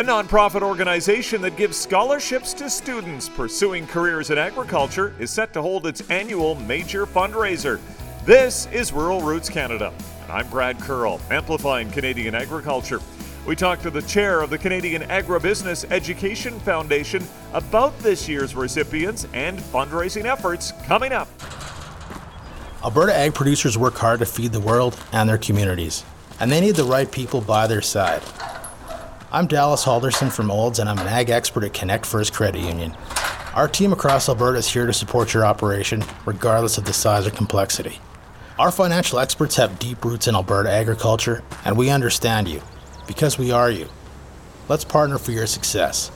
a nonprofit organization that gives scholarships to students pursuing careers in agriculture, is set to hold its annual major fundraiser. This is Rural Roots Canada, and I'm Brad Curl, amplifying Canadian agriculture. We talked to the chair of the Canadian Agribusiness Education Foundation about this year's recipients and fundraising efforts coming up. Alberta ag producers work hard to feed the world and their communities, and they need the right people by their side. I'm Dallas Halderson from Olds, and I'm an ag expert at Connect First Credit Union. Our team across Alberta is here to support your operation, regardless of the size or complexity. Our financial experts have deep roots in Alberta agriculture, and we understand you, because we are you. Let's partner for your success.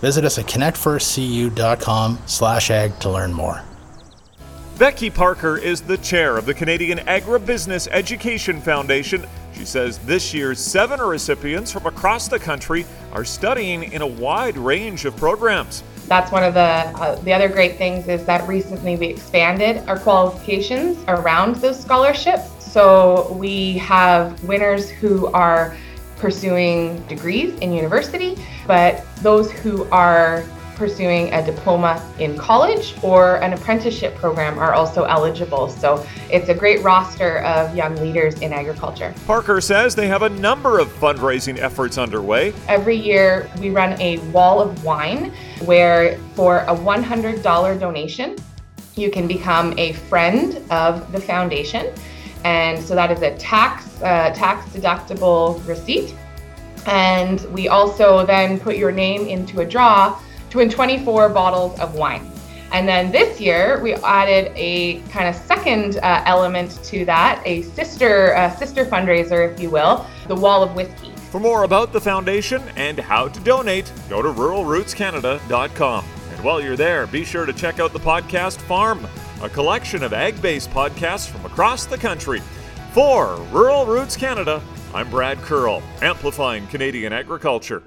Visit us at connectfirstcu.com slash ag to learn more. Becky Parker is the chair of the Canadian Agribusiness Education Foundation. She says this year's seven recipients from across the country are studying in a wide range of programs. That's one of the uh, the other great things is that recently we expanded our qualifications around those scholarships. So we have winners who are pursuing degrees in university, but those who are pursuing a diploma in college or an apprenticeship program are also eligible. So it's a great roster of young leaders in agriculture. Parker says they have a number of fundraising efforts underway. Every year we run a wall of wine where for a $100 donation, you can become a friend of the foundation. And so that is a tax uh, tax deductible receipt. And we also then put your name into a draw to win 24 bottles of wine. And then this year we added a kind of second uh, element to that, a sister uh, sister fundraiser, if you will, the Wall of Whiskey. For more about the foundation and how to donate, go to ruralrootscanada.com. And while you're there, be sure to check out the podcast Farm, a collection of ag-based podcasts from across the country. For Rural Roots Canada, I'm Brad Curl, amplifying Canadian agriculture.